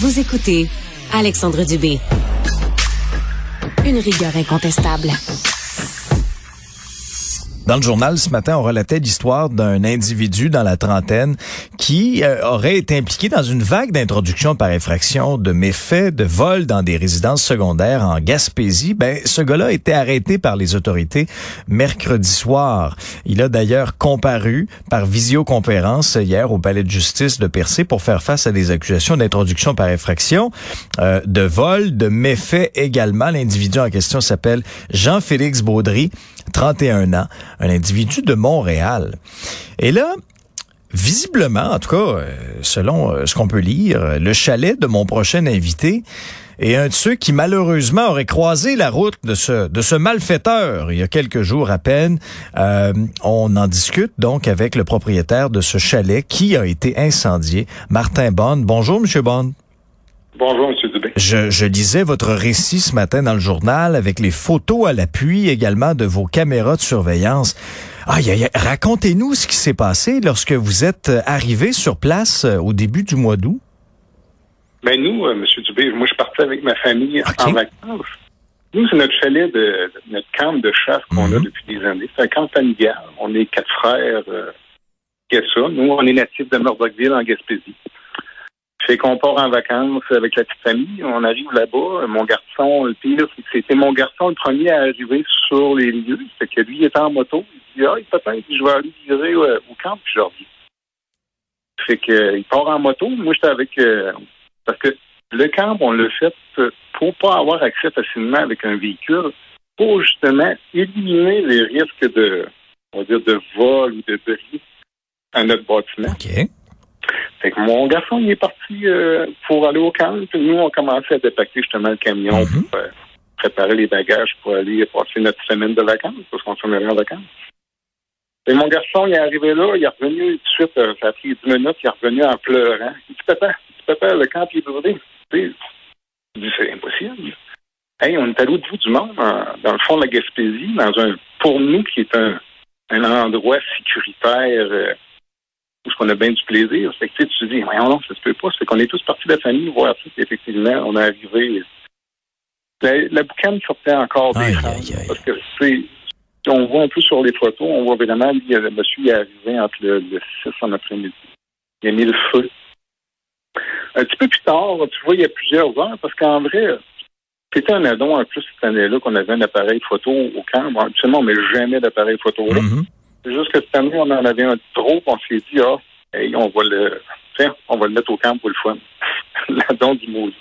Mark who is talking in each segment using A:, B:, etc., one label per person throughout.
A: Vous écoutez Alexandre Dubé. Une rigueur incontestable.
B: Dans le journal ce matin, on relatait l'histoire d'un individu dans la trentaine qui euh, aurait été impliqué dans une vague d'introduction par effraction de méfaits de vol dans des résidences secondaires en Gaspésie. Ben, ce gars-là a été arrêté par les autorités mercredi soir. Il a d'ailleurs comparu par visioconférence hier au palais de justice de Percé pour faire face à des accusations d'introduction par effraction, euh, de vol, de méfaits également. L'individu en question s'appelle Jean-Félix Baudry, 31 ans un individu de Montréal. Et là, visiblement, en tout cas, euh, selon euh, ce qu'on peut lire, le chalet de mon prochain invité est un de ceux qui malheureusement aurait croisé la route de ce de ce malfaiteur il y a quelques jours à peine. Euh, on en discute donc avec le propriétaire de ce chalet qui a été incendié, Martin Bond. Bonjour, Monsieur Bond.
C: Bonjour, M. Dubé.
B: Je, je, lisais votre récit ce matin dans le journal avec les photos à l'appui également de vos caméras de surveillance. Aïe, aïe, racontez-nous ce qui s'est passé lorsque vous êtes arrivé sur place euh, au début du mois d'août.
C: Ben nous, euh, M. Dubé, moi je partais avec ma famille en vacances. Nous, c'est notre chalet de, notre camp de chasse qu'on a mhm. depuis des années. C'est un camp familial. On est quatre frères euh, qui ça. Nous, on est natifs de Murdochville en Gaspésie. Fait qu'on part en vacances avec la petite famille. On arrive là-bas. Mon garçon, le pire, c'était mon garçon le premier à arriver sur les lieux. C'est que lui, il était en moto. Il dit, ah, peut-être, je vais aller virer euh, au camp, puis je reviens. Fait qu'il part en moto. Moi, j'étais avec... Euh, parce que le camp, on l'a fait pour pas avoir accès facilement avec un véhicule, pour justement éliminer les risques de, on va dire, de vol ou de bris à notre bâtiment. Fait que mon garçon, il est parti euh, pour aller au camp. Nous, on commençait à dépacter justement le camion mhm. pour euh, préparer les bagages pour aller passer notre semaine de vacances, parce qu'on s'en allait en vacances. Et mon garçon, il est arrivé là, il est revenu tout de suite, euh, ça a pris 10 minutes, il est revenu en pleurant. Il dit, papa, papa, le camp est brûlé. Je dis, c'est impossible. Hey, on est à l'autre bout du monde, dans le fond de la Gaspésie, dans un, pour nous, qui est un, un endroit sécuritaire, où qu'on a bien du plaisir. Fait que, tu te dis, voyons non, ça se peut pas. C'est qu'on est tous partis de la famille voir ça. Effectivement, on est arrivé. La, la boucane sortait encore des Parce que c'est. On voit un peu sur les photos, on voit évidemment, lui, le monsieur est arrivé entre le, 6 en après-midi. Il a mis le feu. Un petit peu plus tard, tu vois, il y a plusieurs heures, parce qu'en vrai, c'était un addon en plus cette année-là qu'on avait un appareil photo au camp. Bon, absolument, on met jamais d'appareil photo là. Mm-hmm. Juste que cette année, on en avait un trop, on s'est dit, ah, on va le, on va le mettre au camp pour le fun. La don du maudit.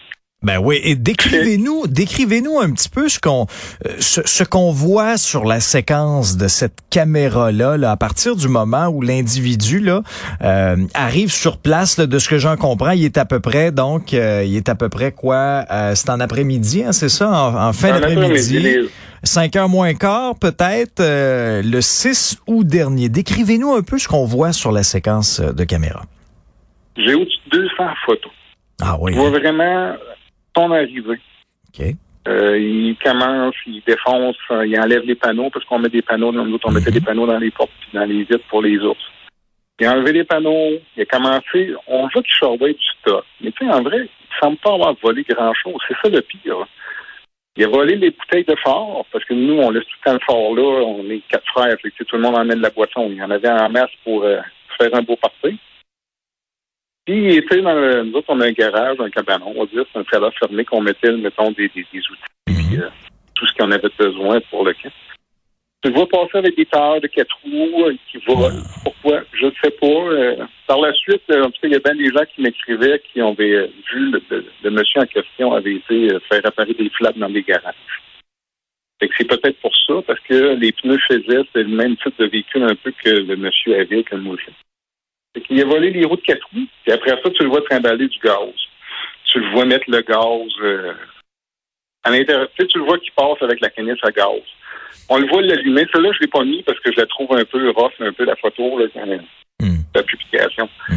B: Ben oui, et décrivez-nous, décrivez-nous un petit peu ce qu'on euh, ce, qu'on voit sur la séquence de cette caméra là, là à partir du moment où l'individu là euh, arrive sur place. de ce que j'en comprends, il est à peu près donc euh, il est à peu près quoi C'est en après-midi, hein, c'est ça, en, fin d'après-midi. 5 heures moins quart, peut-être, le 6 août dernier. Décrivez-nous un peu ce qu'on voit sur la séquence de caméra.
C: J'ai au-dessus de 200 photos.
B: Ah oui.
C: Je vois hein. vraiment son arrivée.
B: OK.
C: Euh, il commence, il défonce, euh, il enlève les panneaux parce qu'on met des panneaux, nous on mettait des mhm. panneaux dans les portes et dans les vitres pour les ours. Il a enlevé les panneaux, il a commencé, on voit qu'il sortait du stock. Mais tu sais, en vrai, il semble pas avoir volé grand-chose. C'est ça le pire. Il a volé les bouteilles de fort, parce que nous, on laisse tout le temps le fort là, on est quatre frères, fait que, tout le monde emmène de la boisson. Il y en avait en masse pour euh, faire un beau party. Puis, il était dans le, nous autres, on a un garage, un cabanon, on va dire, c'est un trailer fermé qu'on mettait, mettons, des, des, outils, puis, euh, tout ce qu'on avait besoin pour le camp. Tu le vois passer avec des tailleurs de quatre roues euh, qui volent. Pourquoi? Je ne sais pas. Euh, par la suite, cas, il y a bien des gens qui m'écrivaient qui avaient vu le, monsieur en question avait été faire réparer des flattes dans des garages. Fait que c'est peut-être pour ça, parce que les pneus faisaient, c'est le même type de véhicule un peu que le monsieur avait, que le monsieur. Il a volé les roues de quatre roues, puis après ça, tu le vois trimballer du gaz. Tu le vois mettre le gaz euh, à l'intérieur. Tu, le vois qui passe avec la canisse à gaz. On le voit l'allumer. Celle-là, je ne l'ai pas mis parce que je la trouve un peu rough, un peu la photo, là, hmm. la publication. Mm.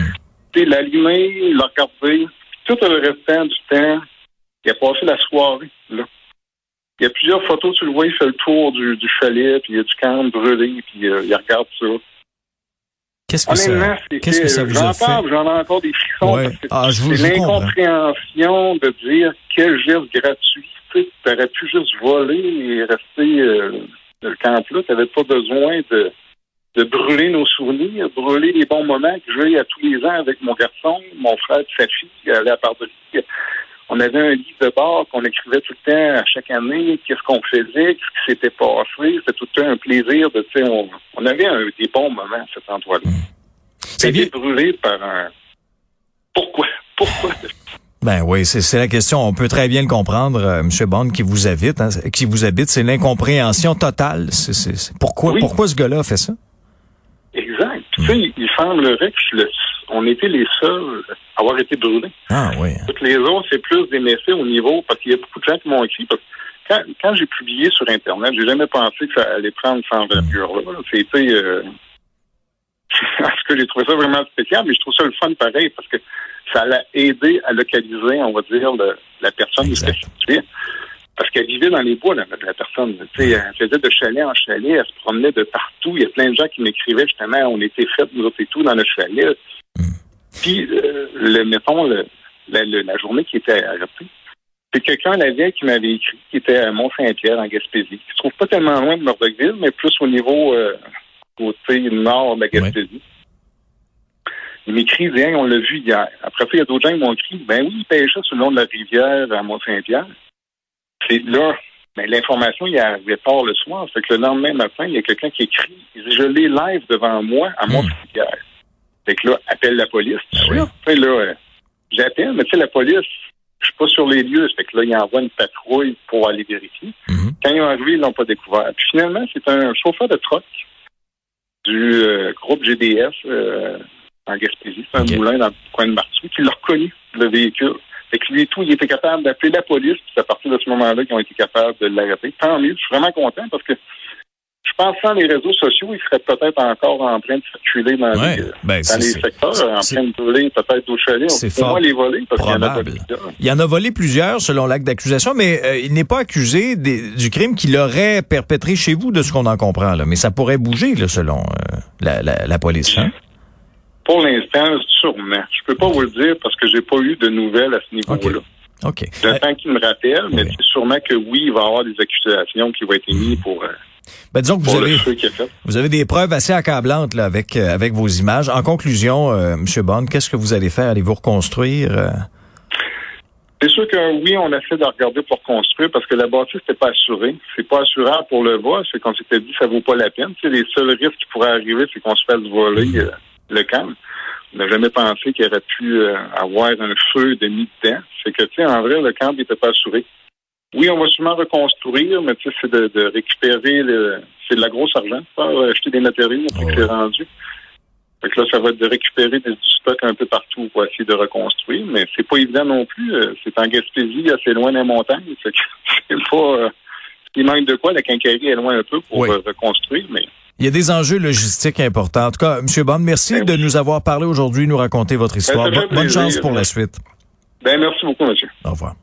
C: Tu l'allumer, le regarder. Tout le restant du temps, il a passé la soirée là. Il y a plusieurs photos, tu le vois, il fait le tour du, chalet, puis il y a du camp brûlé, puis euh, il regarde ça.
B: Qu'est-ce que ça, qu'est-ce que ça vous a fait?
C: J'en ai encore des frissons.
B: Ouais. Ah,
C: c'est l'incompréhension de dire quel geste gratuit. Tu aurais pu juste voler et rester euh, le camp là. Tu n'avais pas besoin de, de brûler nos souvenirs, brûler les bons moments que j'ai à tous les ans avec mon garçon, mon frère, sa fille, aller à part de lui. On avait un livre de bord qu'on écrivait tout le temps à chaque année, qu'est-ce qu'on faisait, qu'est-ce qui s'était passé. C'était tout le temps un plaisir de, tu sais, on, on avait un, des bons moments à cet endroit-là. C'était brûlé par un... Pourquoi? Pourquoi?
B: Ben oui, c'est la question. On peut très bien le comprendre, euh, M. Bond, qui vous habite, hein, qui vous habite, c'est l'incompréhension totale. C'est pourquoi,
C: Oui.
B: pourquoi ce gars-là a fait ça?
C: Exact. Tu sais, il semblerait que le- on était les seuls à avoir été brûlés.
B: Ah oui.
C: Toutes les autres, c'est plus des méfaits au niveau, parce qu'il y a beaucoup de gens qui m'ont écrit. Parce que quand, quand j'ai publié sur Internet, j'ai jamais pensé que ça allait prendre cette envergure-là. C'était... Euh, parce que j'ai trouvé ça vraiment spécial, mais je trouve ça le fun pareil, parce que ça l'a aidé à localiser, on va dire, le- la personne qui s'était située. Parce qu'elle vivait dans les bois, la, la personne. Sais, elle faisait de chalet en chalet, elle se promenait de partout. Il y a plein de gens qui m'écrivaient justement, on était faits, nous autres et tout, dans le chalet. Puis, euh, le, mettons, le, la, le- la journée qui était arrêtée, c'est quelqu'un la veille qui m'avait écrit, qui était à Mont-Saint-Pierre, en Gaspésie, qui se trouve pas tellement loin de Murdochville, mais plus au niveau euh, côté nord de la Gaspésie. Il m'écrit, dit, Hey, on l'a vu hier. Après ça, il y a d'autres gens qui m'ont écrit, ben oui, il pêchait sur le long de la rivière à Mont-Saint-Pierre. C'est là, ben, l'information, il arrivait tard le soir. Fait que le lendemain matin, il y a quelqu'un qui écrit, il dit, je l'ai live devant moi à Mont-Saint-Pierre. Fait que là, appelle la police.
B: Ah oui.
C: Fait là, euh, j'appelle, mais tu sais, la police, je suis pas sur les lieux. Fait que là, il envoie une patrouille pour aller vérifier.
B: Mhm.
C: Quand ils ont arrivé, ils l'ont pas découvert. Puis finalement, c'est un chauffeur de truck du euh, groupe GDF euh, en Gaspésie. C'est un moulin dans le coin de Martou qui l'a reconnu, le véhicule. Fait que lui et tout, il était capable d'appeler la police. Puis c'est à partir de ce moment-là qu'ils ont été capables de l'arrêter. Tant mieux. Je suis vraiment content parce que je pense que sans les réseaux sociaux, il serait peut-être encore en train de circuler dans
B: Ouais.
C: les,
B: Ben,
C: dans les secteurs, en train de brûler peut-être au chalet.
B: C'est fort
C: moins les voler parce qu'il y en a plusieurs.
B: Il en a volé plusieurs selon l'acte d'accusation, mais euh, il n'est pas accusé des- du crime qu'il aurait perpétré chez vous, de ce qu'on en comprend. Là. Mais ça pourrait bouger, là, selon euh, la, la, la police. Hein?
C: Pour l'instant, sûrement. Je peux pas vous le dire parce que j'ai pas eu de nouvelles à ce niveau-là.
B: OK. Euh,
C: J'attends qu'il me rappelle, mais
B: oui.
C: c'est sûrement que oui, il va y avoir des accusations qui vont être émises pour, euh,
B: ben, disons que vous avez, vous des preuves assez accablantes là, avec, euh, avec vos images. En conclusion, euh, M. Bond, qu'est-ce que vous allez faire? Allez-vous reconstruire? euh?
C: C'est sûr que oui, on essaie de regarder pour construire parce que la bâtisse n'était pas assurée. C'est pas assurable pour le vol. C'est qu'on s'était dit ça vaut pas la peine. Tu sais, les seuls risques qui pourraient arriver, c'est qu'on se fasse voler le camp. On n'a jamais pensé qu'il aurait pu avoir un feu de dedans. C'est que, tu sais, en vrai, le camp n'était pas assuré. Oui, on va sûrement reconstruire, mais tu sais, c'est de, de récupérer le. C'est de la grosse argent, ça, acheter des matériaux, c'est que c'est rendu. Fait que là, ça va être de récupérer des- du stock un peu partout pour essayer de reconstruire, mais c'est pas évident non plus. Euh, C'est en Gaspésie, assez loin des montagnes. Fait c'est pas. euh, il manque de quoi, la quincaillerie est loin un peu pour
B: Oui.
C: euh, reconstruire, mais
B: Il y a des enjeux logistiques importants. En tout cas, M. Bond, merci
C: Ben
B: de
C: oui.
B: nous avoir parlé aujourd'hui, nous raconter votre histoire. Bonne chance pour la suite.
C: ben merci beaucoup, monsieur.
B: Au revoir.